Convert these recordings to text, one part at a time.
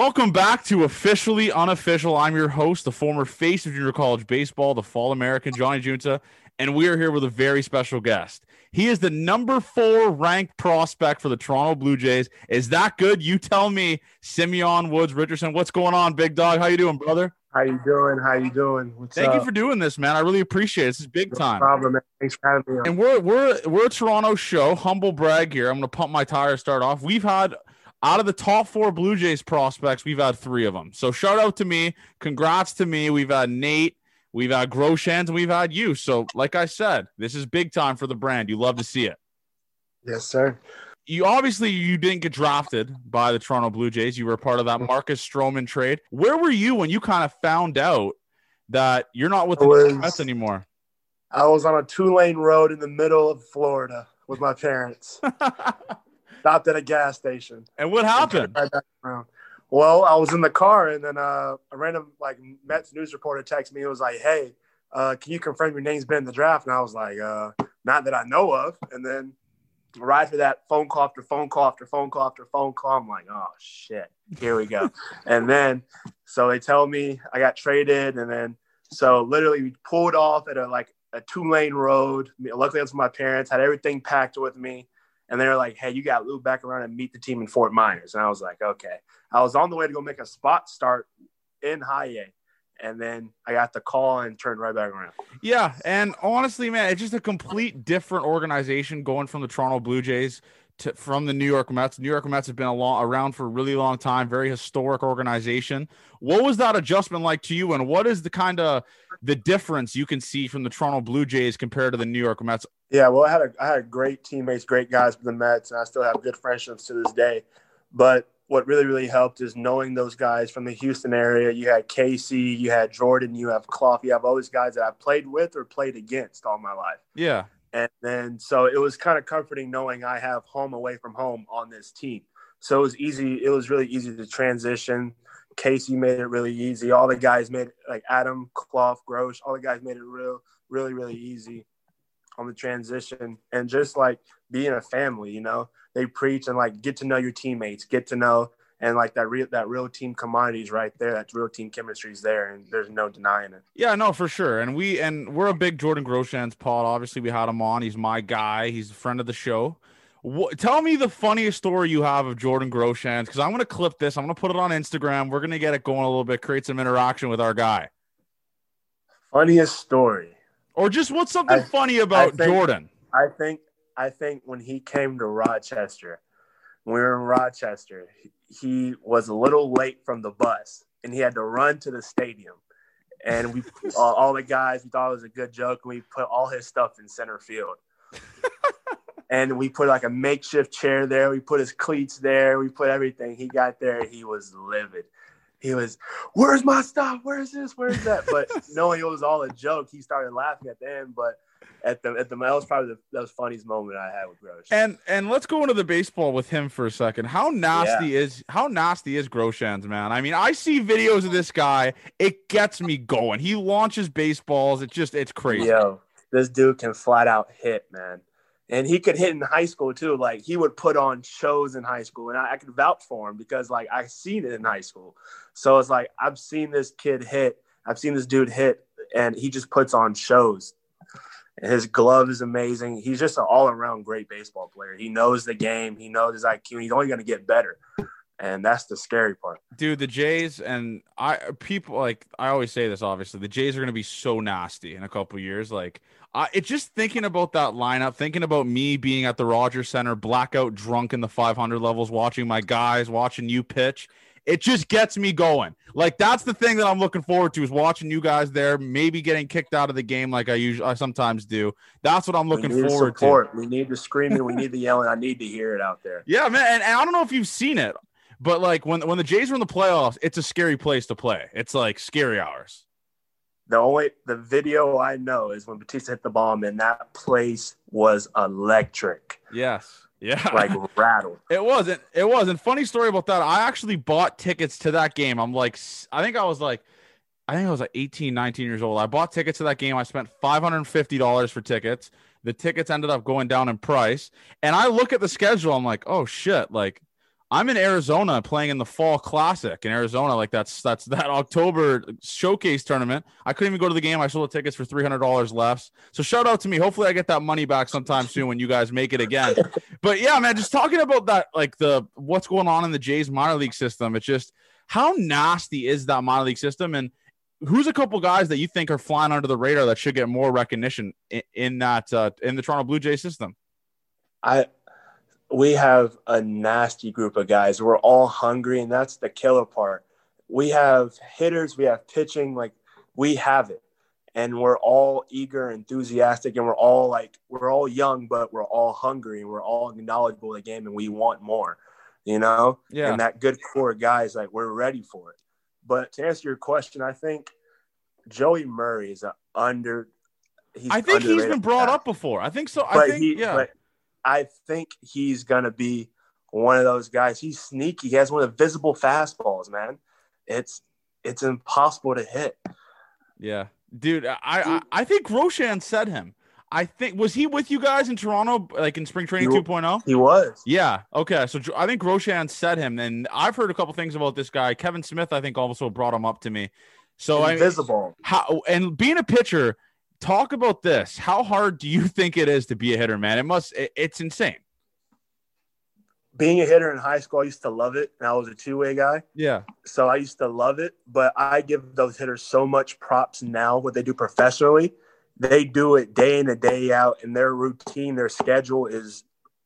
Welcome back to Officially Unofficial. I'm your host, the former face of junior college baseball, the Fall American, Johnny Junta, and we are here with a very special guest. He is the number four ranked prospect for the Toronto Blue Jays. Is that good? You tell me, Simeon Woods Richardson. What's going on, big dog? How you doing, brother? How you doing? How you doing? What's Thank up? you for doing this, man. I really appreciate it. This is big time. Problem, man. Thanks for having me. On. And we're we're we're a Toronto show. Humble brag here. I'm gonna pump my tire. Start off. We've had out of the top four Blue Jays prospects, we've had three of them. So shout out to me. Congrats to me. We've had Nate, we've had Groshans, and we've had you. So, like I said, this is big time for the brand. You love to see it. Yes, sir. You obviously you didn't get drafted by the Toronto Blue Jays. You were part of that mm-hmm. Marcus Stroman trade. Where were you when you kind of found out that you're not with the was, Mets anymore? I was on a two lane road in the middle of Florida with my parents. stopped at a gas station. And what happened? Right well, I was in the car, and then uh, a random like Mets news reporter texted me. It was like, "Hey, uh, can you confirm your name's been in the draft?" And I was like, uh, "Not that I know of." And then right after that, phone call after phone call after phone call after phone call. I'm like, "Oh shit, here we go." and then so they tell me I got traded, and then so literally we pulled off at a like a two lane road. Luckily, that's my parents had everything packed with me and they were like, "Hey, you got loop back around and meet the team in Fort Myers." And I was like, "Okay." I was on the way to go make a spot start in High A, and then I got the call and turned right back around. Yeah, and honestly, man, it's just a complete different organization going from the Toronto Blue Jays to, from the New York Mets. New York Mets have been a long, around for a really long time, very historic organization. What was that adjustment like to you, and what is the kind of the difference you can see from the Toronto Blue Jays compared to the New York Mets? Yeah, well, I had a, I had great teammates, great guys for the Mets, and I still have good friendships to this day. But what really, really helped is knowing those guys from the Houston area. You had Casey, you had Jordan, you have Clough, you have all these guys that I've played with or played against all my life. Yeah. And then so it was kind of comforting knowing I have home away from home on this team. So it was easy. It was really easy to transition. Casey made it really easy. All the guys made it, like Adam, Clough, Grosh, all the guys made it real, really, really easy on the transition. And just like being a family, you know, they preach and like get to know your teammates, get to know and like that real that real team commodity is right there. That real team chemistry is there, and there's no denying it. Yeah, no, for sure. And we and we're a big Jordan Groshans pod. Obviously, we had him on. He's my guy. He's a friend of the show. What, tell me the funniest story you have of Jordan Groshans because I'm going to clip this. I'm going to put it on Instagram. We're going to get it going a little bit, create some interaction with our guy. Funniest story, or just what's something I, funny about I think, Jordan? I think I think when he came to Rochester, when we were in Rochester, he was a little late from the bus and he had to run to the stadium. And we, all, all the guys, we thought it was a good joke. And we put all his stuff in center field. and we put like a makeshift chair there. We put his cleats there. We put everything. He got there. He was livid. He was, "Where's my stuff? Where's this? Where's that?" But knowing it was all a joke, he started laughing at the end. But at the at the that was probably the, the funniest moment I had with Grosh. And and let's go into the baseball with him for a second. How nasty yeah. is how nasty is Groshans, man? I mean, I see videos of this guy. It gets me going. He launches baseballs. It just it's crazy. Yo, this dude can flat out hit, man. And he could hit in high school too. Like he would put on shows in high school, and I, I could vouch for him because like I seen it in high school. So it's like I've seen this kid hit. I've seen this dude hit, and he just puts on shows his glove is amazing. He's just an all around great baseball player. He knows the game. He knows his IQ. He's only going to get better. And that's the scary part. Dude, the Jays and I people like I always say this obviously. The Jays are going to be so nasty in a couple years like it's just thinking about that lineup, thinking about me being at the Rogers Center, blackout drunk in the 500 levels, watching my guys, watching you pitch it just gets me going. Like that's the thing that I'm looking forward to is watching you guys there, maybe getting kicked out of the game like I usually I sometimes do. That's what I'm looking forward support. to. We need the screaming, we need the yelling. I need to hear it out there. Yeah, man. And, and I don't know if you've seen it, but like when when the Jays are in the playoffs, it's a scary place to play. It's like scary hours. The only the video I know is when Bautista hit the bomb, and that place was electric. Yes. Yeah. Like rattled. It wasn't. It wasn't. Funny story about that. I actually bought tickets to that game. I'm like, I think I was like, I think I was like 18, 19 years old. I bought tickets to that game. I spent $550 for tickets. The tickets ended up going down in price. And I look at the schedule. I'm like, oh shit. Like, I'm in Arizona playing in the Fall Classic in Arizona. Like that's that's that October showcase tournament. I couldn't even go to the game. I sold the tickets for three hundred dollars less. So shout out to me. Hopefully, I get that money back sometime soon when you guys make it again. but yeah, man, just talking about that, like the what's going on in the Jays minor league system. It's just how nasty is that minor league system, and who's a couple guys that you think are flying under the radar that should get more recognition in, in that uh, in the Toronto Blue Jays system? I we have a nasty group of guys. We're all hungry, and that's the killer part. We have hitters, we have pitching, like we have it. And we're all eager, enthusiastic, and we're all like we're all young, but we're all hungry and we're all knowledgeable of the game and we want more, you know? Yeah. And that good core of guys, like we're ready for it. But to answer your question, I think Joey Murray is a under he's I think he's been brought guy. up before. I think so. I but think he, yeah. But I think he's gonna be one of those guys. He's sneaky. He has one of the visible fastballs, man. It's it's impossible to hit. Yeah, dude. I I, I think Roshan said him. I think was he with you guys in Toronto, like in spring training 2.0? He was. Yeah. Okay. So I think Roshan said him, and I've heard a couple things about this guy. Kevin Smith, I think, also brought him up to me. So invisible. I, how and being a pitcher, talk about this. How hard do you think it is to be a hitter, man? It must. It, it's insane. Being a hitter in high school, I used to love it, and I was a two-way guy. Yeah. So I used to love it, but I give those hitters so much props now. What they do professionally, they do it day in and day out, and their routine, their schedule is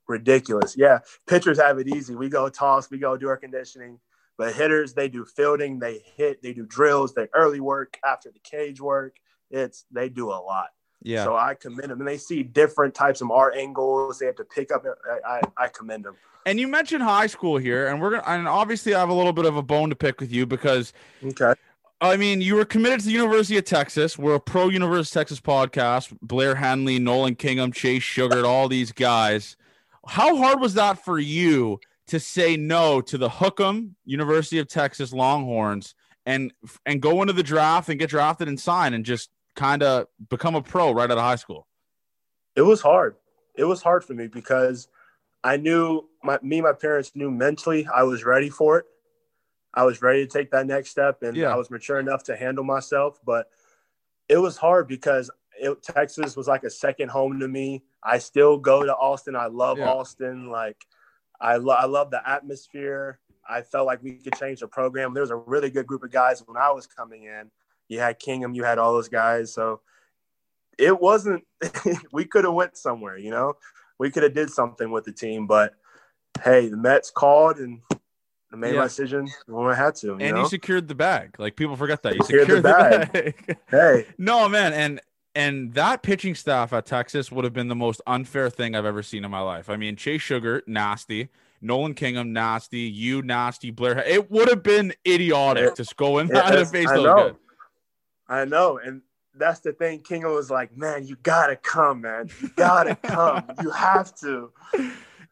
ridiculous. Yeah, pitchers have it easy. We go toss, we go do our conditioning. But hitters, they do fielding, they hit, they do drills, they early work after the cage work it's they do a lot. Yeah. So I commend them, and they see different types of art angles. They have to pick up. I, I, I commend them. And you mentioned high school here, and we're gonna. And obviously, I have a little bit of a bone to pick with you because. Okay. I mean, you were committed to the University of Texas. We're a pro University of Texas podcast. Blair Henley, Nolan Kingham, Chase Shugart, all these guys. How hard was that for you to say no to the Hook 'em University of Texas Longhorns and and go into the draft and get drafted and sign and just kind of become a pro right out of high school? It was hard. It was hard for me because I knew my me my parents knew mentally I was ready for it. I was ready to take that next step and yeah. I was mature enough to handle myself, but it was hard because it, Texas was like a second home to me. I still go to Austin. I love yeah. Austin. Like I, lo- I love the atmosphere. I felt like we could change the program. There was a really good group of guys when I was coming in you had Kingham, you had all those guys. So it wasn't we could have went somewhere, you know. We could have did something with the team, but hey, the Mets called and I made yeah. my decision when I had to. You and know? you secured the bag. Like people forget that. You secured, secured the, bag. bag. hey. No, man, and and that pitching staff at Texas would have been the most unfair thing I've ever seen in my life. I mean, Chase Shugart, nasty. Nolan Kingham, nasty. You, nasty. Blair. It would have been idiotic it, to go in that and face those guys. I know. And that's the thing. Kingham was like, man, you gotta come, man. You gotta come. you have to.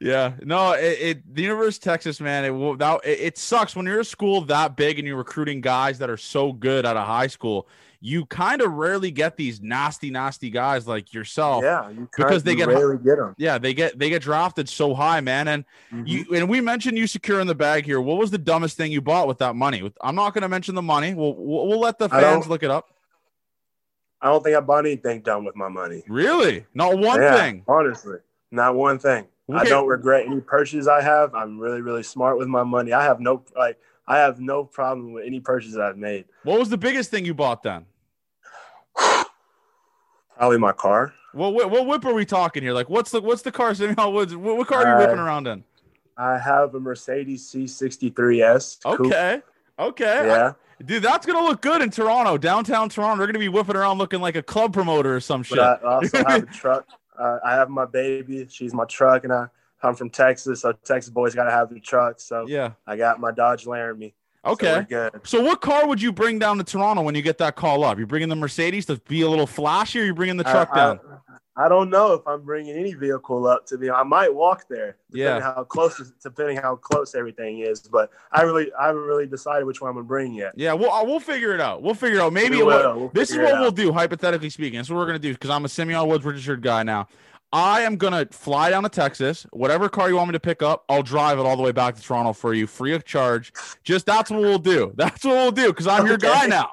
Yeah, no, it, it, the University of Texas, man, it that it, it, sucks when you're a school that big and you're recruiting guys that are so good out of high school. You kind of rarely get these nasty, nasty guys like yourself. Yeah, you because they get rarely get them. Yeah, they get they get drafted so high, man. And mm-hmm. you and we mentioned you securing the bag here. What was the dumbest thing you bought with that money? I'm not going to mention the money. We'll, we'll we'll let the fans look it up. I don't think I bought anything dumb with my money. Really? Not one yeah, thing. Honestly, not one thing. Okay. I don't regret any purchases I have. I'm really, really smart with my money. I have no like I have no problem with any purchases I've made. What was the biggest thing you bought then? Probably my car. Well, what, what whip are we talking here? Like, what's the what's the car? Samuel Woods. What, what car are you uh, ripping around in? I have a Mercedes C63S. Okay. Okay. Yeah. I, dude, that's gonna look good in Toronto, downtown Toronto. They're gonna be whipping around looking like a club promoter or some shit. But I also have a truck. Uh, I have my baby. She's my truck, and I I'm from Texas, so Texas boys got to have the truck. So yeah, I got my Dodge Laramie. Okay. So, so, what car would you bring down to Toronto when you get that call up? You bringing the Mercedes to be a little flashy, or you bringing the truck I, down? I, I, don't know if I'm bringing any vehicle up to be. I might walk there, depending yeah. how close, depending how close everything is. But I really, I haven't really decided which one I'm gonna bring yet. Yeah, well, uh, we'll figure it out. We'll figure it out. Maybe we will. We'll this is what we'll do, hypothetically speaking. That's what we're gonna do because I'm a Simeon Woods Richardson guy now. I am gonna fly down to Texas. Whatever car you want me to pick up, I'll drive it all the way back to Toronto for you, free of charge. Just that's what we'll do. That's what we'll do because I'm your guy now.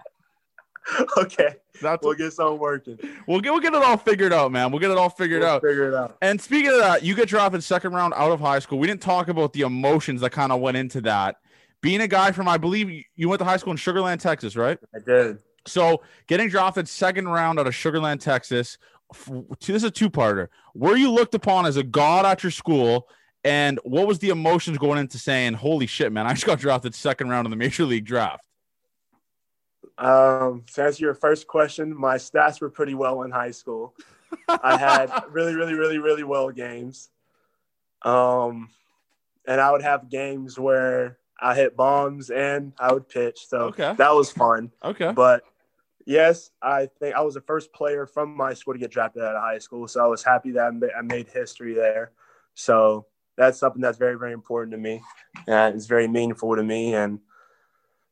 okay, That's we'll get something working. we'll get we'll get it all figured out, man. We'll get it all figured We'll out. Figure it out. And speaking of that, you get drafted second round out of high school. We didn't talk about the emotions that kind of went into that. Being a guy from, I believe you went to high school in Sugar Land, Texas, right? I did. So getting drafted second round out of Sugar Land, Texas. This is a two-parter. Were you looked upon as a god at your school? And what was the emotions going into saying, "Holy shit, man! I just got drafted second round in the major league draft"? Um, to answer your first question, my stats were pretty well in high school. I had really, really, really, really well games. Um, and I would have games where I hit bombs and I would pitch. So Okay. that was fun. Okay. But yes, I think I was the first player from my school to get drafted out of high school. So I was happy that I made history there. So that's something that's very, very important to me. And it's very meaningful to me. And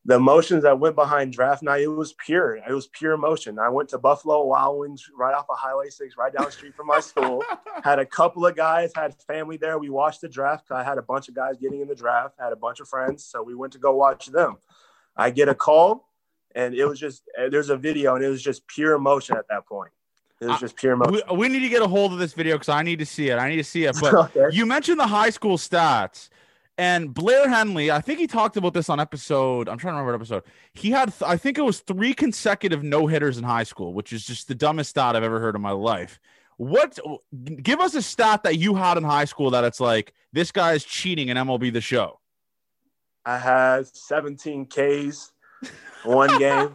the emotions that went behind draft night, it was pure. It was pure emotion. I went to Buffalo Wild Wings right off of Highway 6, right down the street from my school. Had a couple of guys, had family there. We watched the draft. I had a bunch of guys getting in the draft, had a bunch of friends. So we went to go watch them. I get a call, and it was just, uh, there's a video, and it was just pure emotion at that point. It was I- just pure emotion. we, we need to get a hold of this video because I need to see it. I need to see it. But okay. you mentioned the high school stats and Blair Henley. I think he talked about this on episode. I'm trying to remember what episode. He had, I think it was three consecutive no hitters in high school, which is just the dumbest stat I've ever heard in my life. What? Give us a stat that you had in high school that it's like this guy is cheating in MLB the Show. I had 17 Ks one game,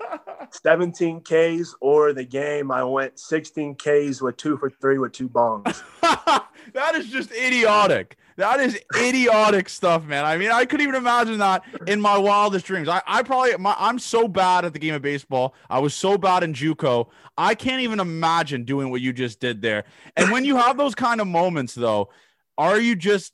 17 Ks, or the game I went 16 Ks with two for three with two bombs. that is just idiotic. That is idiotic stuff, man. I mean, I couldn't even imagine that in my wildest dreams. I, I probably, my, I'm so bad at the game of baseball. I was so bad in JUCO. I can't even imagine doing what you just did there. And when you have those kind of moments, though, are you just,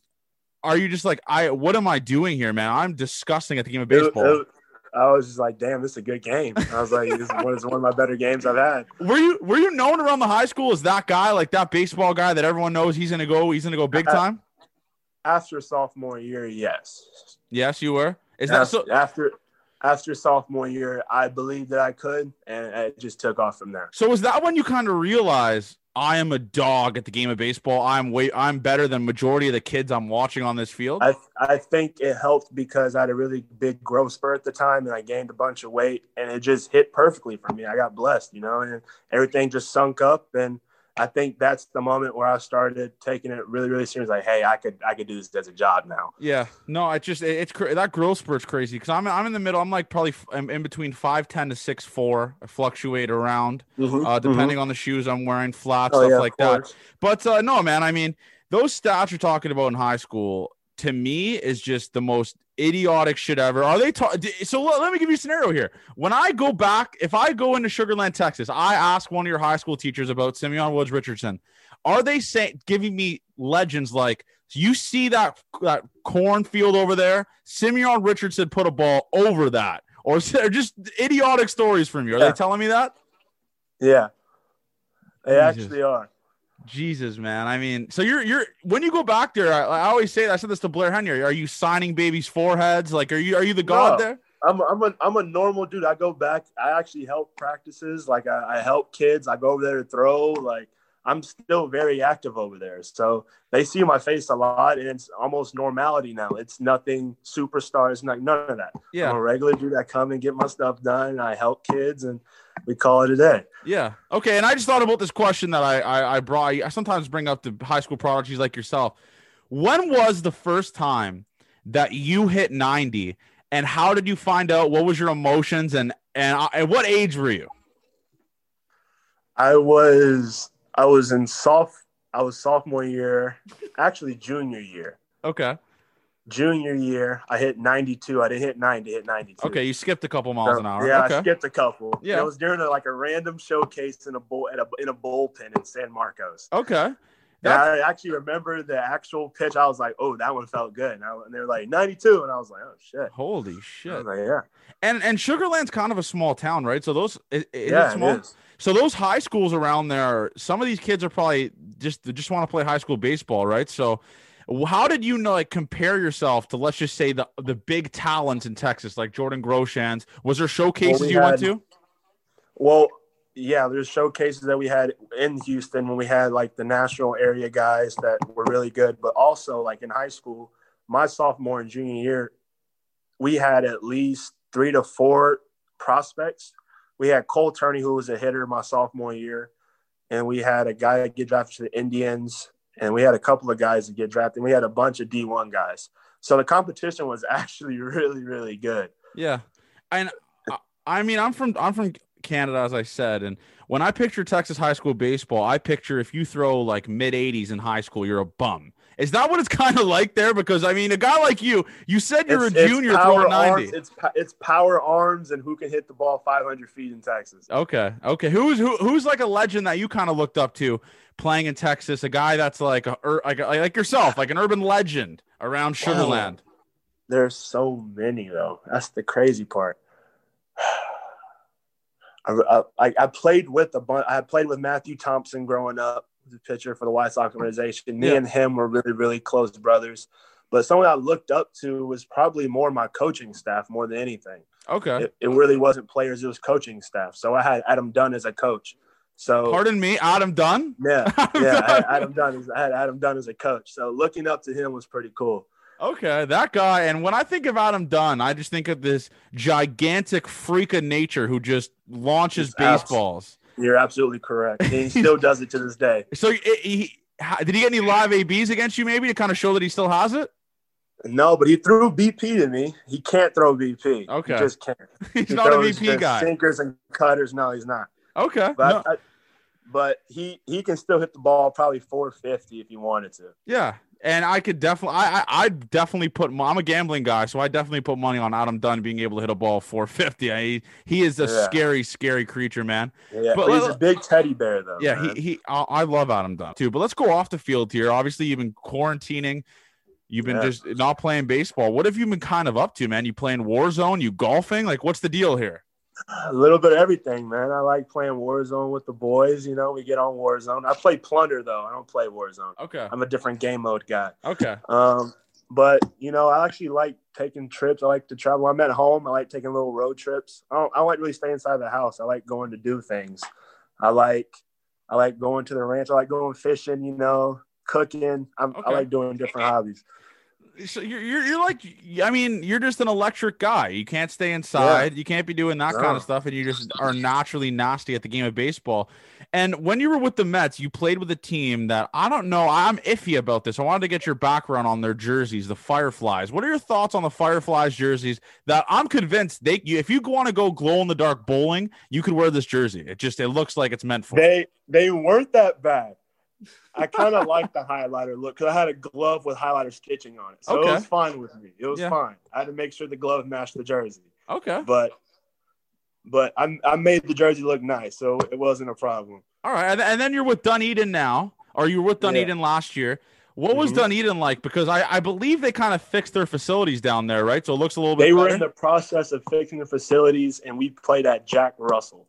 are you just like, I, what am I doing here, man? I'm disgusting at the game of It- baseball. it- I was just like, damn, this is a good game. I was like, this is one, this is one of my better games I've had. were you, were you known around the high school as that guy, like that baseball guy that everyone knows he's gonna go, he's gonna go big Uh, time? After sophomore year, yes. Yes, you were. Is that after, so? after after sophomore year, I believed that I could, and it just took off from there. So was that when you kind of realize I am a dog at the game of baseball? I'm way I'm better than majority of the kids I'm watching on this field. I I think it helped because I had a really big growth spurt at the time, and I gained a bunch of weight, and it just hit perfectly for me. I got blessed, you know, and everything just sunk up, and I think that's the moment where I started taking it really, really serious. Like, hey, I could I could do this as a job now. yeah, no, I just it- it's cra- that growth spurt's crazy because I'm I'm in the middle. I'm like probably f- I'm in between five ten to six four. I fluctuate around uh, depending on the shoes I'm wearing, flats, Mm-hmm. Oh, stuff yeah, like that. But uh, no, man. I mean, those stats you're talking about in high school to me is just the most idiotic shit ever. Are they? Ta- so let, let me give you a scenario here. When I go back, if I go into Sugar Land, Texas, I ask one of your high school teachers about Simeon Woods Richardson. Are they saying giving me legends like you see that that cornfield over there? Simeon Richardson put a ball over that, or just idiotic stories from you? Are Yeah. they telling me that? Yeah, they Jesus. actually are. Jesus, man. I mean, so you're you're when you go back there, I, I always say that I said this to Blair Henley. Are you signing babies' foreheads? Like, are you are you the god No. there? I'm I'm a I'm a normal dude. I go back. I actually help practices. Like I, I help kids. I go over there to throw. Like I'm still very active over there. So they see my face a lot, and it's almost normality now. It's nothing superstars, not none of that. I'm Yeah, a regular dude. I come and get my stuff done. I help kids, and we call it a day. yeah. Okay, and I just thought about this question that I I, I brought. I sometimes bring up to high school prodigies like yourself. When was the first time that you hit 90, and how did you find out? What was your emotions, and and uh, at what age were you? I was I was in soft. I was sophomore year, actually junior year. Okay, Junior year, I hit 92. I didn't hit 90. I hit 92. okay. You skipped a couple miles So, an hour. Yeah, okay. I skipped a couple. Yeah. It was during a, like a random showcase in a bull at a, in a bullpen in San Marcos. Okay. I actually remember the actual pitch. I was like, "Oh, that one felt good." And, I, and they were like 92, and I was like, "Oh shit!" Holy shit! like, "Yeah, And and Sugar Land's kind of a small town, right? So those yeah, small? it is." So those high schools around there, some of these kids are probably just they just want to play high school baseball, right? So how did you know like compare yourself to let's just say the the big talents in Texas like Jordan Groshans? Was there showcases we you went to? Well, yeah, there's showcases that we had in Houston when we had like the national area guys that were really good, but also like in high school, my sophomore and junior year, we had at least three to four prospects. We had Cole Turney, who was a hitter my sophomore year, and we had a guy that get drafted to the Indians, and we had a couple of guys that get drafted. And we had a bunch of D1 guys. So the competition was actually really, really good. Yeah, and I- I mean, I'm from I'm from Canada, as I said, and when I picture Texas high school baseball, I picture if you throw like mid 80s in high school, you're a bum. Is that what it's kind of like there? Because I mean, a guy like you, you said you're It's- a junior throwing 90. Arms, it's it's power arms and who can hit the ball 500 feet in Texas. Okay, okay. Who's who, who's like a legend that you kind of looked up to playing in Texas? A guy that's like a like like yourself, like an urban legend around oh, Sugar Land. There's so many though. That's the crazy part. I, I, I played with a bunch. I played with Matthew Thompson growing up, the pitcher for the White Sox organization. Me Yeah. and him were really, really close brothers. But someone I looked up to was probably more my coaching staff more than anything. Okay. It, it really wasn't players; it was coaching staff. So I had Adam Dunn as a coach. So Pardon me, Adam Dunn. yeah, Adam yeah, I Dunn. Adam Dunn. as- I had Adam Dunn as a coach. So looking up to him was pretty cool. Okay, that guy. And when I think of Adam Dunn, I just think of this gigantic freak of nature who just launches He's abs- baseballs. You're absolutely correct. And he still does it to this day. So he, he, did he get any live ABs against you? Maybe to kind of show that he still has it. No, but he threw BP to me. He can't throw BP. Okay. He just can't. He's He not a BP guy. Sinkers and cutters. No, he's not. Okay. But no- I, but he he can still hit the ball probably 450 if he wanted to. Yeah, and I could definitely, I, I, I definitely put. I'm a gambling guy, so I definitely put money on Adam Dunn being able to hit a ball 450. I, he, he is a Yeah. scary, scary creature, man. Yeah, But he's let- a big teddy bear though. Yeah, man. he, he, I, I love Adam Dunn too. But let's go off the field here. Obviously, you've been quarantining. You've been Yeah. just not playing baseball. What have you been kind of up to, man? You playing Warzone? You golfing? Like, what's the deal here? A little bit of everything, man. I like playing Warzone with the boys. You know, we get on Warzone. I play Plunder though. I don't play Warzone. Okay, I'm a different game mode guy. okay, Um, but you know, I actually like taking trips. I like to travel. I'm at home. I like taking little road trips. I don't, I don't like really stay inside the house. I like going to do things. I like, I like going to the ranch. I like going fishing. You know, cooking. I'm, Okay. I like doing different hobbies. So you're, you're you're like I mean you're just an electric guy. You can't stay inside. You can't be doing that kind of stuff, and you just are naturally nasty at the game of baseball. And when you were with the Mets, you played with a team that I don't know. I'm iffy about this. I wanted to get your background on their jerseys, the Fireflies. What are your thoughts on the Fireflies jerseys? That I'm convinced they, you, if you want to go glow in the dark bowling, you could wear this jersey. It just it looks like it's meant for. They they weren't that bad. I kind of like the highlighter look because I had a glove with highlighter stitching on it, so Okay. it was fine with me. It was Yeah. fine. I had to make sure the glove matched the jersey, okay, but but I, I made the jersey look nice, so it wasn't a problem. all right. And, and then you're with Dunedin now, or you were with Yeah. Dunedin last year. What was Mhm. Dunedin like? Because I, I believe they kind of fixed their facilities down there, right? So it looks a little bit. They were in the process of fixing the facilities, and we played at Jack Russell,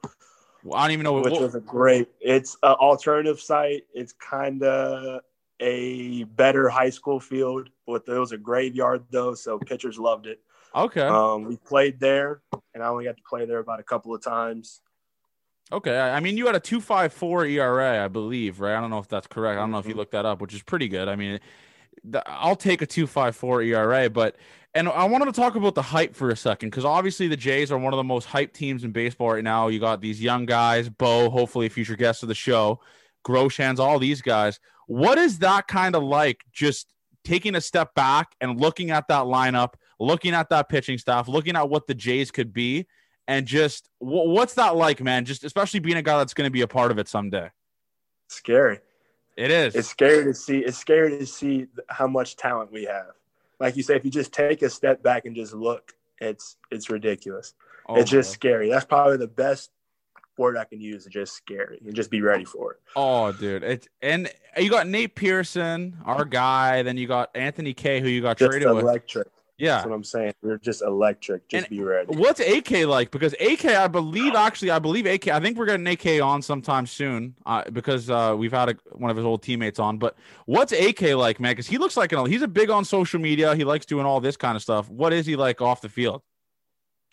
I don't even know what. which what- was a great. It's an alternative site. It's kind of a better high school field, but it was a graveyard though, so pitchers loved it. okay, Um, we played there, and I only got to play there about a couple of times. okay. I mean, you had a two five four ERA, I believe, right? I don't know if that's correct. I don't know if you Mhm. looked that up, which is pretty good. I mean, the, I'll take a two five four ERA, but and I wanted to talk about the hype for a second because obviously the Jays are one of the most hyped teams in baseball right now. You got these young guys, Bo, hopefully a future guest of the show, Groshans, all these guys. What is that kind of like? Just taking a step back and looking at that lineup, looking at that pitching staff, looking at what the Jays could be, and just wh- what's that like, man? Just especially being a guy that's going to be a part of it someday. Scary. It is. It's scary to see. It's scary to see how much talent we have. Like you say, if you just take a step back and just look, it's it's ridiculous. Oh, it's just my scary. That's probably the best word I can use It's just scary and just be ready for it. Oh, dude, it's and you got Nate Pearson, our guy. Then you got Anthony Kay, who you got Just traded with. Yeah. That's what I'm saying. We're just electric. Just And be ready. What's AK like? Because AK, I believe, actually, I believe AK. I think we're getting AK on sometime soon, uh, because uh, we've had a, one of his old teammates on. But what's AK like, man? Because he looks like an, he's a big on social media. He likes doing all this kind of stuff. What is he like off the field?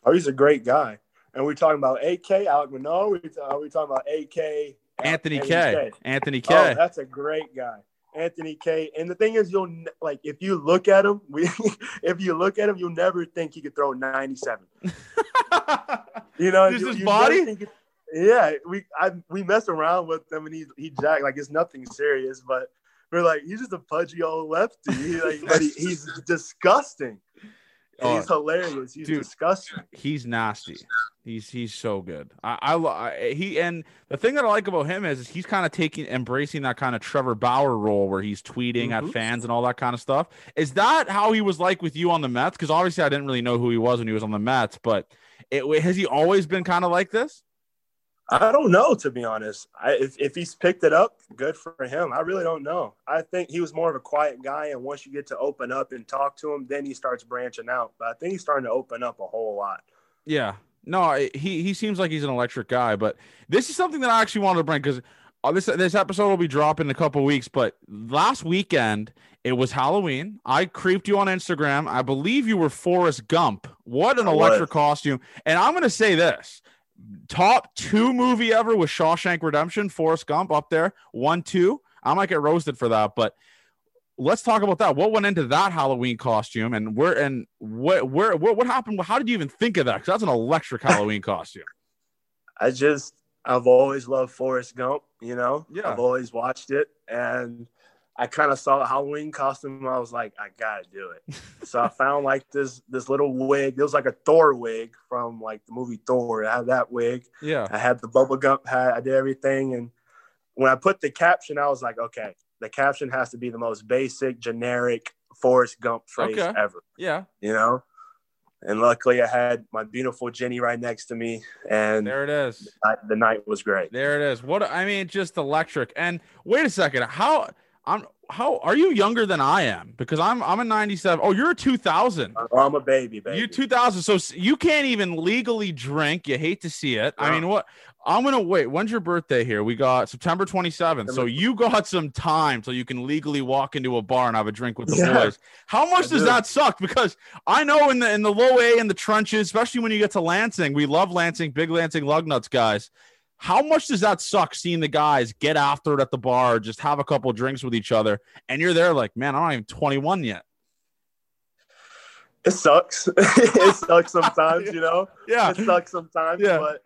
Oh, he's a great guy. And we're talking about AK, Alek Manoah. We are we talking about AK, Anthony Kay. Anthony Kay. Oh, that's a great guy. Anthony Kay. And the thing is, you'll like if you look at him, we if you look at him, you'll never think he could throw 97. You know, Just you, his you body? it- yeah, we I we mess around with him and he he jacked like it's nothing serious, but we're like he's just a pudgy old lefty. He, like, but he, he's disgusting. Oh, he's hilarious. He's dude. disgusting. he's nasty. He's he's so good. I, I, he and the thing that I like about him is, is he's kind of taking embracing that kind of Trevor Bauer role where he's tweeting at Mhm. fans and all that kind of stuff. Is that how he was like with you on the Mets? Because obviously I didn't really know who he was when he was on the Mets, but it has he always been kind of like this? I don't know to be honest. I, if if he's picked it up, good for him. I really don't know. I think he was more of a quiet guy, and once you get to open up and talk to him, then he starts branching out. But I think he's starting to open up a whole lot. Yeah. No, he he seems like he's an electric guy, but this is something that I actually wanted to bring because uh, this this episode will be dropping in a couple weeks. But last weekend it was Halloween. I creeped you on Instagram. I believe you were Forrest Gump. What an electric costume! And I'm gonna say this: top two movie ever was Shawshank Redemption. Forrest Gump up there, one two. I might get roasted for that, but let's talk about that. What went into that Halloween costume, and where and what where what, what happened? How did you even think of that? Because that's an electric Halloween costume. I just I've always loved Forrest Gump. You know, Yeah. I've always watched it, and I kind of saw a Halloween costume. I was like, I gotta do it. so I found like this this little wig. It was like a Thor wig from like the movie Thor. I had that wig. Yeah, I had the bubble gum hat. I did everything, and when I put the caption, I was like, okay, the caption has to be the most basic, generic Forrest Gump phrase Okay. ever. yeah. You know. And luckily, I had my beautiful Jenny right next to me, and There it is. I- the night was great. There it is. What I mean, just electric. And wait a second, how I'm how are you younger than I am? Because I'm I'm a 97. Oh, you're a 2000. Oh, I'm a baby, baby. You 2000. So you can't even legally drink. You hate to see it. I mean, what? I'm gonna wait. When's your birthday here? We got September 27th. So you got some time till you can legally walk into a bar and have a drink with the Yeah. boys. How much I does do. that suck? Because I know in the in the low A in the trenches, especially when you get to Lansing, we love Lansing, big Lansing Lugnuts guys. How much does that suck seeing the guys get after it at the bar, just have a couple drinks with each other, and you're there like, man, I'm not even 21 yet. It sucks. it sucks sometimes, you know. Yeah, It sucks sometimes, Yeah. but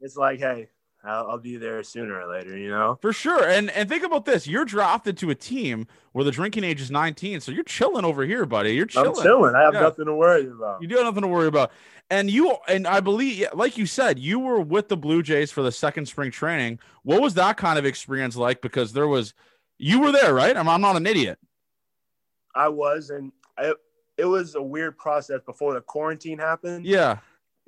it's like, hey, I'll, I'll be there sooner or later, you know. For sure. And and think about this. You're drafted to a team where the drinking age is 19. So you're chilling over here, buddy. You're chilling. I'm chilling. I have Yeah. nothing to worry about. You do have nothing to worry about. And you and I believe like you said, you were with the Blue Jays for the second spring training. What was that kind of experience like? Because there was you were there, right? I'm, I'm not an idiot. I was, and I, it was a weird process before the quarantine happened. Yeah.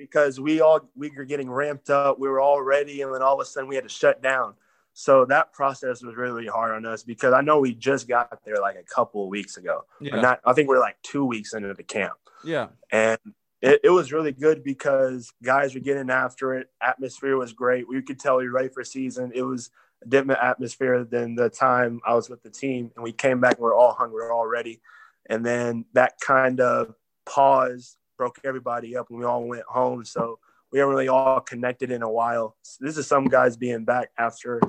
Because we all we were getting ramped up. We were all ready, and then all of a sudden we had to shut down. So that process was really hard on us because I know we just got there like a couple of weeks ago. Yeah. Not, I think we're like two weeks into the camp, yeah. and it, it was really good because guys were getting after it. Atmosphere was great. We could tell we were ready for season. It was a different atmosphere than the time I was with the team, and we came back. and We are all hungry, we are all ready, and then that kind of pause broke everybody up, and we all went home. So we haven't really all connected in a while. So this is some guys being back after.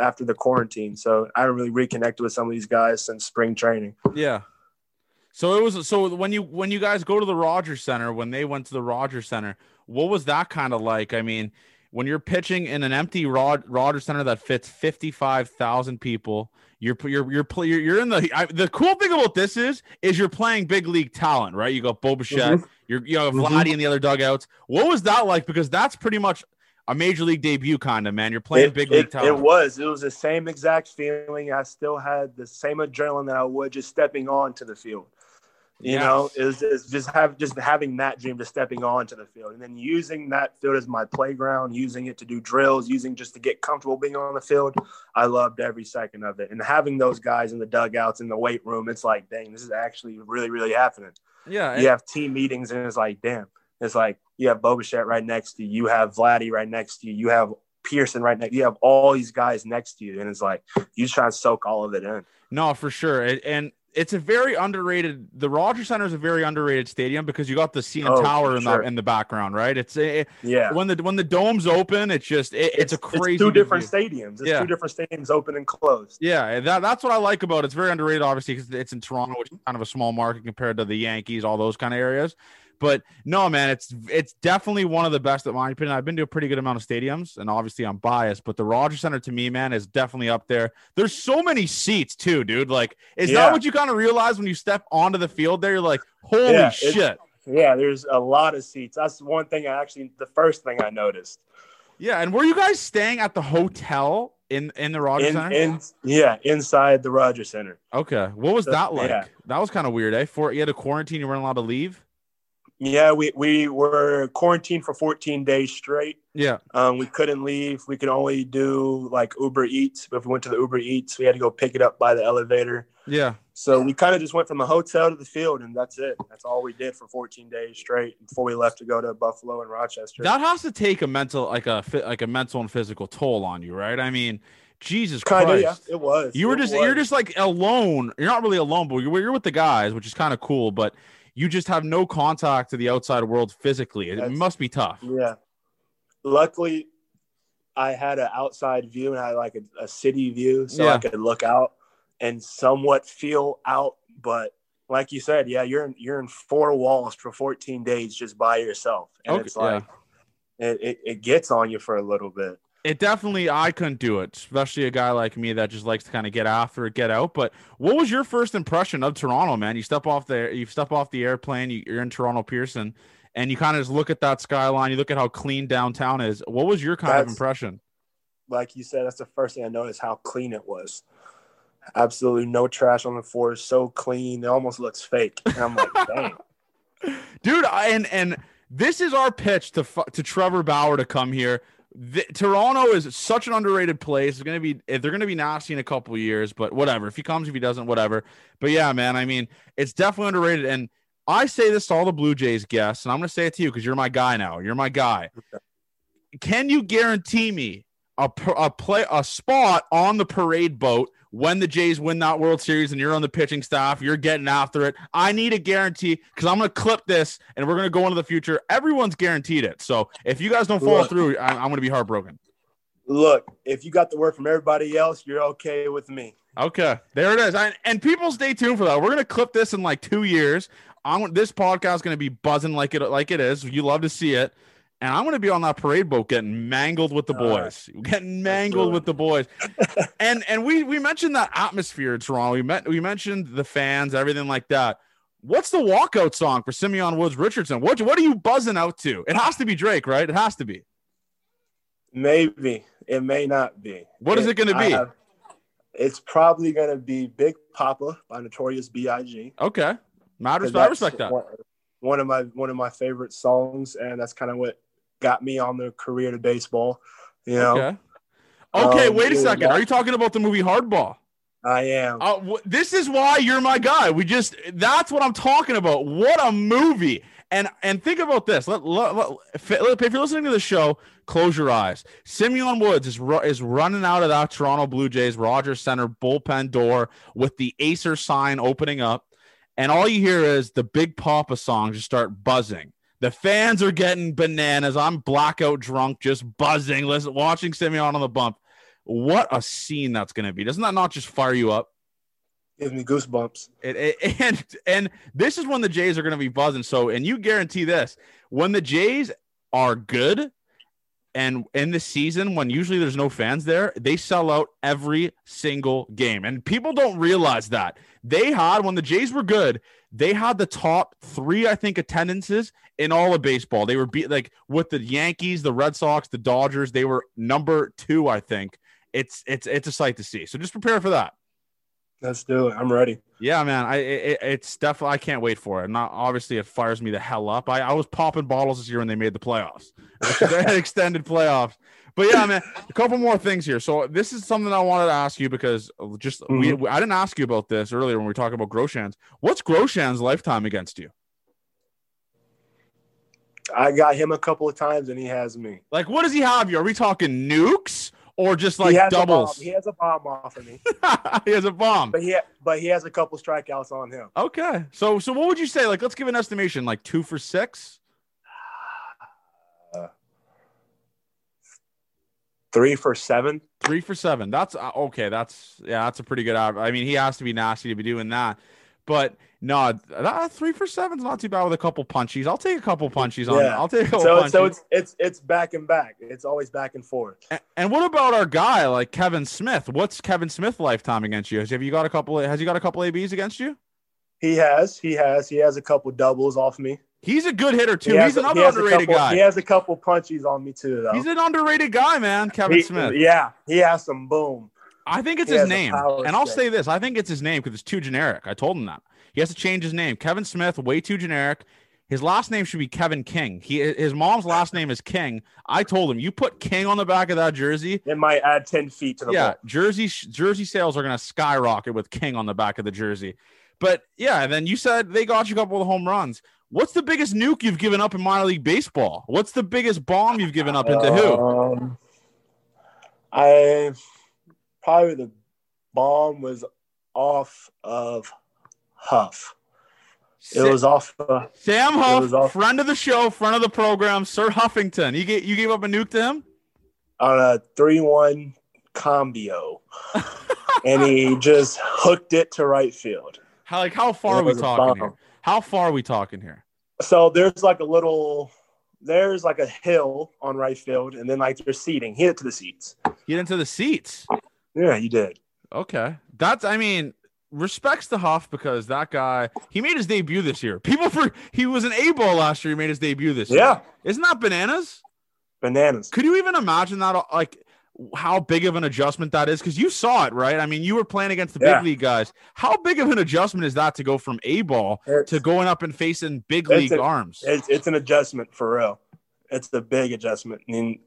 After the quarantine, so I haven't really reconnected with some of these guys since spring training. Yeah. So it was so when you when you guys go to the Rogers Center, when they went to the Rogers Center, what was that kind of like? I mean, when you're pitching in an empty Rod, Rogers Center that fits 55,000 people, you're you're you're play, you're, you're in the I, the cool thing about this is is you're playing big league talent, right? You got Bo Bichette, you're you have Mhm. Vladdy in the other dugouts. What was that like? Because that's pretty much a major league debut kind of man. You're playing it, big league it, talent. It was. It was the same exact feeling. I still had the same adrenaline that I would just stepping onto the field. You Yes. know, is is just have just having that dream, just stepping onto the field, and then using that field as my playground, using it to do drills, using just to get comfortable being on the field. I loved every second of it, and having those guys in the dugouts in the weight room, it's like, dang, this is actually really, really happening. Yeah. You have team meetings, and it's like, damn, it's like you have Bo Bichette right next to you, you have Vladdy right next to you, you have Pearson right next, you have all these guys next to you, and it's like you just try and soak all of it in. No, for sure. And it's a very underrated. The Rogers Center is a very underrated stadium because you got the CN Oh, Tower in sure. the in the background, right? It's a, Yeah. when the when the dome's open, it's just it, it's, a crazy two different view. stadiums. It's Yeah. two different stadiums, open and closed. Yeah, that, that's what I like about it. It's very underrated, obviously, because it's in Toronto, which is kind of a small market compared to the Yankees, all those kind of areas. But no, man, it's it's definitely one of the best, in my opinion. I've been to a pretty good amount of stadiums, and obviously I'm biased, but the Rogers Center to me, man, is definitely up there. There's so many seats too, dude. Like, is that what you kind of realize when you step onto the field there? You're like, holy Yeah, shit. Yeah, there's a lot of seats. That's one thing I actually the first thing I noticed. Yeah, and were you guys staying at the hotel in in the Rogers In, Center? in yeah, inside the Rogers Center. okay, what was that like? yeah. That was kind of weird, eh? For you had a quarantine, you weren't allowed to leave. Yeah, we, we were quarantined for 14 days straight. Yeah. Um, we couldn't leave. We could only do like Uber Eats. But if we went to the Uber Eats, we had to go pick it up by the elevator. Yeah. So we kind of just went from the hotel to the field, and that's it. That's all we did for 14 days straight before we left to go to Buffalo and Rochester. That has to take a mental, like a like a mental and physical toll on you, right? I mean, Jesus kind of, yeah, Christ, it was. you were It just was. you're just like alone. You're not really alone, but you're, you're with the guys, which is kind of cool. But you just have no contact to the outside world physically. It That's- must be tough. Yeah. Luckily, I had an outside view and I had like a, a city view, so Yeah. I could look out and somewhat feel out. But like you said, yeah, you're in, you're in four walls for 14 days just by yourself, and Okay, it's like it, it, it gets on you for a little bit. It definitely, I couldn't do it, especially a guy like me that just likes to kind of get after it, get out. But what was your first impression of Toronto, man? You step off the, you step off the airplane, you, you're in Toronto Pearson, and you kind of just look at that skyline. You look at how clean downtown is. What was your kind of impression? Like you said, that's the first thing I noticed how clean it was. Absolutely no trash on the floor, so clean. It almost looks fake. And I'm like, dang. dude. I, and and this is our pitch to to Trevor Bauer to come here. The, Toronto is such an underrated place. It's gonna be eh, they're gonna be nasty in a couple years, but whatever. If he comes, if he doesn't, whatever. But yeah, man. I mean, it's definitely underrated. And I say this to all the Blue Jays guests, and I'm gonna say it to you because you're my guy now. You're my guy. Can you guarantee me a a play a spot on the parade boat when the Jays win that World Series and you're on the pitching staff, you're getting after it. I need a guarantee because I'm going to clip this and we're going to go into the future. Everyone's guaranteed it. So if you guys don't follow Look. through, I, I'm going to be heartbroken. Look, if you got the word from everybody else, you're okay with me. Okay, there it is. I, and people stay tuned for that. We're going to clip this in like two years. I'm this podcast is going to be buzzing like it like it is. You love to see it. And I'm going to be on that parade boat getting mangled with the All right. boys, getting mangled with the boys. and and we we mentioned that atmosphere in Toronto. We met we mentioned the fans, everything like that. What's the walkout song for Simeon Woods Richardson? What what are you buzzing out to? It has to be Drake, right? It has to be. Maybe it may not be. What is it gonna be? have- it's probably gonna be Big Poppa by Notorious B.I.G. Okay, mad 'cause respect. I respect that. One, one of my one of my favorite songs, and that's kind of what got me on the career to baseball. You know, Okay. Okay, Um, wait a second. Are you talking about the movie Hardball? I am. Uh, wh- this is why you're my guy. We just that's what I'm talking about. What a movie! And and think about this. Let, let- let- if, if you're listening to the show, close your eyes. Simeon Woods is ru- is running out of that Toronto Blue Jays Rogers Center bullpen door with the Acer sign opening up, and all you hear is the Big Poppa song just start buzzing. The fans are getting bananas. I'm blackout drunk, just buzzing, listen, watching Simeon on the bump. What a scene that's going to be! Doesn't that not just fire you up? Gives me goosebumps. It, it- and and this is when the Jays are going to be buzzing. So, and you guarantee this when the Jays are good, and in the season when usually there's no fans there, they sell out every single game, and people don't realize that they had when the Jays were good, they had the top three, I think, attendances in all of baseball. They were beat like with the Yankees, the Red Sox, the Dodgers. They were number two, I think. It's it's it's a sight to see. So just prepare for that. Let's do it. I'm ready. Yeah, man. I it, it's definitely I can't wait for it. Not obviously it fires me the hell up. I, I was popping bottles this year when they made the playoffs. they had extended playoffs. But yeah, man, a couple more things here. So this is something I wanted to ask you because just we, Mhm. I didn't ask you about this earlier when we were talking about Groshans. What's Groshans' lifetime against you? I got him a couple of times, and he has me. Like, what does he have you? Are we talking nukes or just like he doubles? He has a bomb off of me, he has a bomb. but he but he has a couple strikeouts on him. Okay. So so what would you say? Like, let's give an estimation, like two for six? Three for seven. Three for seven. That's uh, okay. That's yeah. That's a pretty good. average. I mean, he has to be nasty to be doing that. But no, that, three for seven's not too bad with a couple punchies. I'll take a couple punchies on. Yeah. I'll take a couple So punchies. so it's it's it's back and back. It's always back and forth. A- and what about our guy like Kevin Smith? What's Kevin Smith lifetime against you? Have you got a couple? Has he got a couple ABs against you? He has he has he has a couple doubles off me. He's a good hitter too. He's a- another he underrated couple- guy. He has a couple punchies on me too, though. He's an underrated guy, man. Kevin He- Smith. Yeah, he has some boom. I think it's He his name. And I'll say this I think it's his name because it's too generic. I told him that. He has to change his name. Kevin Smith, way too generic. His last name should be Kevin King. He his mom's last name is King. I told him you put King on the back of that jersey. It might add ten feet to the Yeah, ball. jersey jersey sales are gonna skyrocket with King on the back of the jersey. But yeah, and then you said they got you a couple of home runs. What's the biggest nuke you've given up in minor league baseball? What's the biggest bomb you've given up into who? Um, I probably the bomb was off of Huff. It was off. Uh, Sam Huff, off- friend of the show, friend of the program, Sir Huffington. You gave you gave up a nuke to him? on a three-one combio, and he just hooked it to right field. How like how far are we talking here? How far are we talking here? So there's like a little, there's like a hill on right field, and then like there's seating. Hit it to the seats. Get into the seats. Yeah, you did. Okay. That's I mean, respects to Huff because that guy he made his debut this year. People for he was an A ball last year, he made his debut this year. Yeah, Isn't that bananas? bananas. Could you even imagine that like how big of an adjustment that is? Because you saw it, right? I mean, you were playing against the Yeah. big league guys. How big of an adjustment is that to go from A ball to going up and facing big league a- arms? it's, it's an adjustment for real. It's a big adjustment. I mean,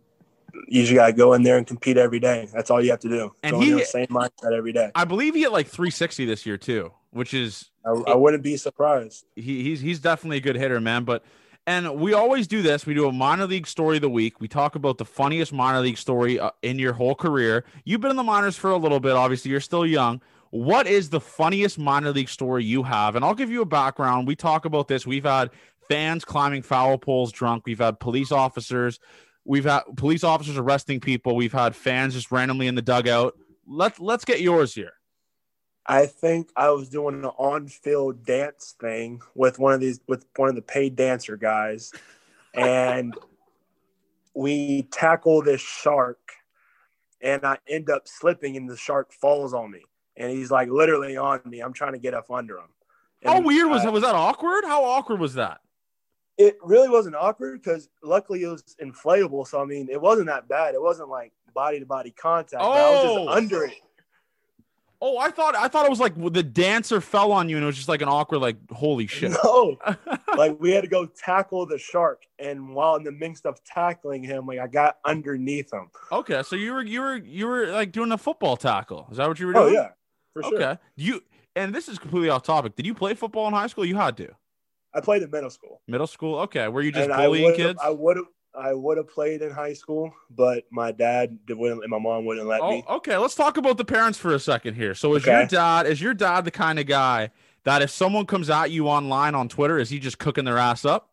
you just gotta go in there and compete every day. That's all you have to do. And go in he- the same mindset every day. I believe he hit like 360 this year too, which is I, I wouldn't be surprised. he, he's he's definitely a good hitter, man. But and we always do this. We do a minor league story of the week. We talk about the funniest minor league story uh, in your whole career. You've been in the minors for a little bit. Obviously, you're still young. What is the funniest minor league story you have? And I'll give you a background. We talk about this. We've had fans climbing foul poles drunk. We've had police officers. We've had police officers arresting people. We've had fans just randomly in the dugout. Let's let's get yours here. I think I was doing an on-field dance thing with one of these with one of the paid dancer guys, and we tackle this shark, and I end up slipping, and the shark falls on me, and he's like literally on me. I'm trying to get up under him. How And weird was I- that? Was that awkward? How awkward was that? It really wasn't awkward because luckily it was inflatable. So I mean, it wasn't that bad. It wasn't like body to body contact. but I was Oh. just under it. Oh, I thought I thought it was like the dancer fell on you and it was just like an awkward like holy shit. No, like we had to go tackle the shark, and while in the midst of tackling him, like I got underneath him. okay, so you were you were you were like doing a football tackle. Is that what you were oh, doing? Oh yeah, for sure. Okay. You and this is completely off topic. Did you play football in high school? You had to. I played in middle school. Middle school? Okay. Were you just and I bullying would kids? I would have I would have played in high school, but my dad wouldn't and my mom wouldn't let Oh, me. okay. Let's talk about the parents for a second here. So, is your dad is your dad the kind of guy that if someone comes at you online on Twitter, is he just cooking their ass up?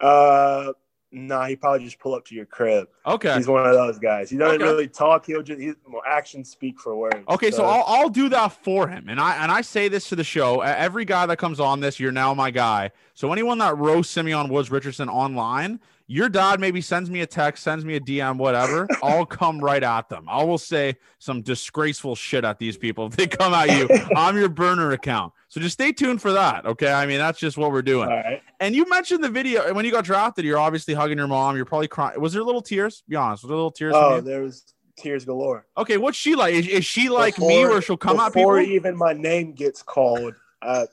Uh, nah, he probably just pull up to your crib. Okay. He's one of those guys. He doesn't Okay. really talk. He'll just he's, well, actions speak for words. Okay, so I'll, I'll do that for him, and I and I say this to the show. Every guy that comes on this, you're now my guy. So anyone that roasts Simeon Woods Richardson online, your dad maybe sends me a text, sends me a DM, whatever. I'll come right at them. I will say some disgraceful shit at these people if they come at you. I'm your burner account. So just stay tuned for that. Okay, I mean that's just what we're doing. all right. And you mentioned the video when you got drafted. You're obviously hugging your mom. You're probably crying. Was there little tears? Be honest. Was there little tears? Oh, there was tears galore. Okay, what's she like? Is, is she like before, me, where she'll come at people? Before even my name gets called, uh,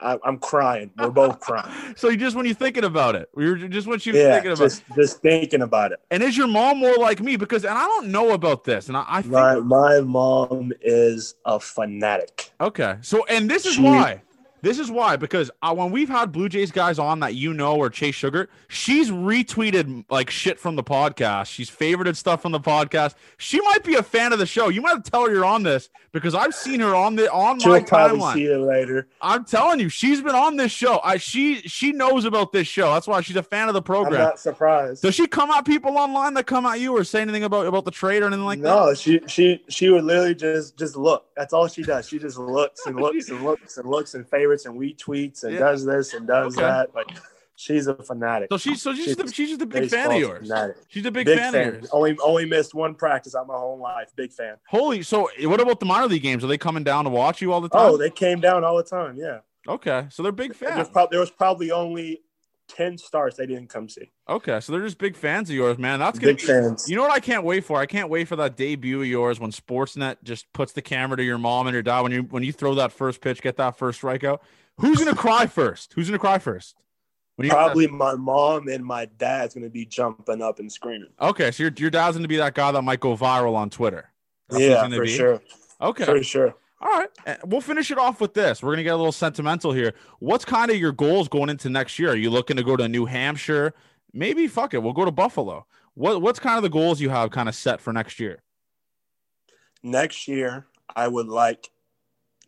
I, am crying. We're both crying. so you just when you're thinking about it, you're just what you're yeah, thinking about. Just, just thinking about it. And is your mom more like me? Because and I don't know about this, and I, I think my my mom is a fanatic. Okay, so and this is she, why this is why, because uh, when we've had Blue Jays guys on that you know or Chase Shugart, she's retweeted like shit from the podcast. She's favorited stuff from the podcast. She might be a fan of the show. You might have to tell her you're on this because I've seen her on the on She'll my probably timeline. See you later. I'm telling you, she's been on this show. I she she knows about this show. That's why she's a fan of the program. I'm not surprised. Does she come at people online that come at you or say anything about about the trade or anything like no, that? No, she she she would literally just just look. That's all she does. She just looks and looks and looks and looks and favorites and retweets and yeah. does this and does okay. that. Like she's a fanatic. So she's so she's, she's, the, she's just a big fan of yours. Fanatic. She's a big, big fan, fan, of yours. Only only missed one practice out my whole life. Big fan. Holy! So what about the minor league games? Are they coming down to watch you all the oh, time? Oh, they came down all the time. Yeah. Okay, so they're big fans. There was, there was probably only 10 starts they didn't come see. Okay, so they're just big fans of yours, man. That's gonna big be, fans. You know what I can't wait for? I can't wait for that debut of yours when Sportsnet just puts the camera to your mom and your dad when you when you throw that first pitch, get that first strikeout. Who's gonna cry first? Who's gonna cry first? Probably my mom and my dad's gonna be jumping up and screaming. Okay, so your your dad's gonna be that guy that might go viral on Twitter. That's yeah, for be. sure. Okay, for sure. All right, eh, we'll finish it off with this. We're gonna get a little sentimental here. What's kind of your goals going into next year? Are you looking to go to New Hampshire? Maybe fuck it, we'll go to Buffalo. What what's kind of the goals you have kind of set for next year? Next year, I would like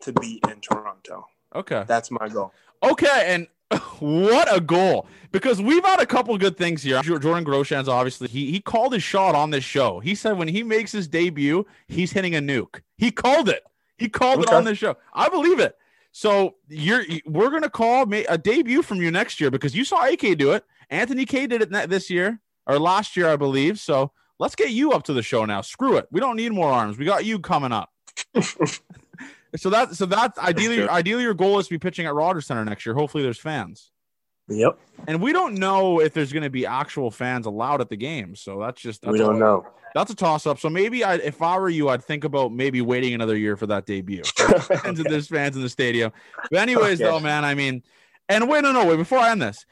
to be in Toronto. Okay, that's my goal. Okay, and what a goal! Because we've had a couple good things here. Jordan Groshans, obviously, he he called his shot on this show. He said when he makes his debut, he's hitting a nuke. He called it. He called okay. it on this show. I believe it. So you're we're gonna call a debut from you next year because you saw AK do it. Anthony Kay did it this year or last year, I believe. So let's get you up to the show now. Screw it. We don't need more arms. We got you coming up. So that so that's ideally ideally your goal is to be pitching at Rogers Center next year. Hopefully there's fans. Yep. And we don't know if there's going to be actual fans allowed at the game. So that's just that's we don't know. That's a toss up. So maybe I, if I were you, I'd think about maybe waiting another year for that debut. And there's fans in the stadium. But anyways, okay. though, man, I mean, and wait, no, no, wait. Before I end this,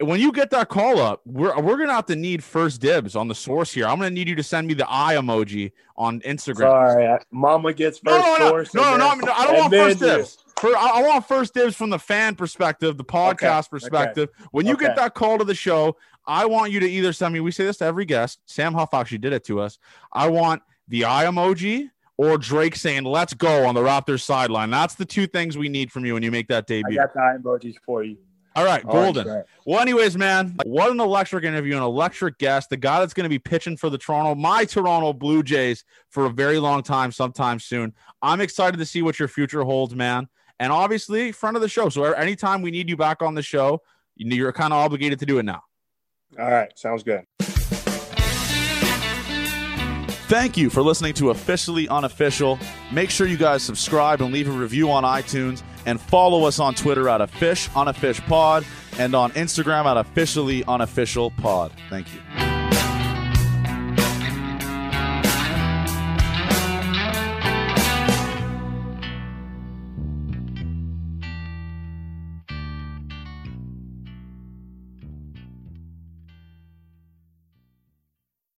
when you get that call up, we're we're gonna have to need first dibs on the source here. I'm gonna need you to send me the eye emoji on Instagram. Sorry, Mama gets first no, no, source. No, no, no, no, I don't want first dibs. For, I, want first dibs from the fan perspective, the podcast okay, perspective. Okay, when you okay. get that call to the show, I want you to either send me. We say this to every guest. Sam Huff actually did it to us. I want the eye emoji or Drake saying "Let's go" on the Raptors sideline. That's the two things we need from you when you make that debut. I got the eye emojis for you. All right, Golden. Right. Well, anyways, man, what an electric interview, an electric guest, the guy that's going to be pitching for the Toronto, my Toronto Blue Jays for a very long time, sometime soon. I'm excited to see what your future holds, man. And obviously, front of the show. So anytime we need you back on the show, you're kind of obligated to do it now. All right, sounds good. Thank you for listening to Officially Unofficial. Make sure you guys subscribe and leave a review on iTunes and follow us on Twitter at a fish on a fish pod and on Instagram at officially unofficial pod. Thank you.